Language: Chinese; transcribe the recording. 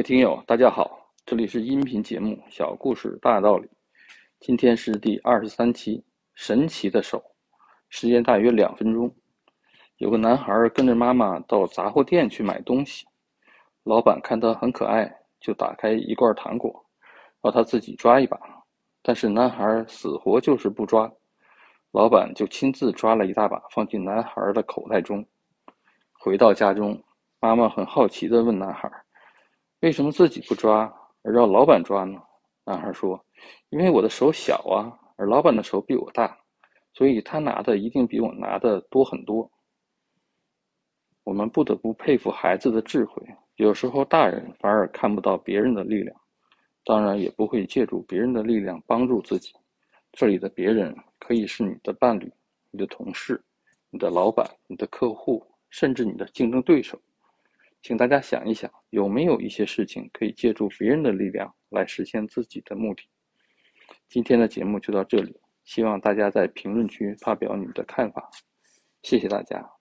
位听友，大家好，这里是音频节目《小故事大道理》，今天是第二十三期《神奇的手》，时间大约两分钟。有个男孩跟着妈妈到杂货店去买东西，老板看他很可爱，就打开一罐糖果，让他自己抓一把。但是男孩死活就是不抓，老板就亲自抓了一大把放进男孩的口袋中。回到家中，妈妈很好奇地问男孩。为什么自己不抓，而让老板抓呢？男孩说：“因为我的手小啊，而老板的手比我大，所以他拿的一定比我拿的多很多。”我们不得不佩服孩子的智慧。有时候大人反而看不到别人的力量，当然也不会借助别人的力量帮助自己。这里的别人可以是你的伴侣、你的同事、你的老板、你的客户，甚至你的竞争对手。请大家想一想，有没有一些事情可以借助别人的力量来实现自己的目的？今天的节目就到这里，希望大家在评论区发表你的看法，谢谢大家。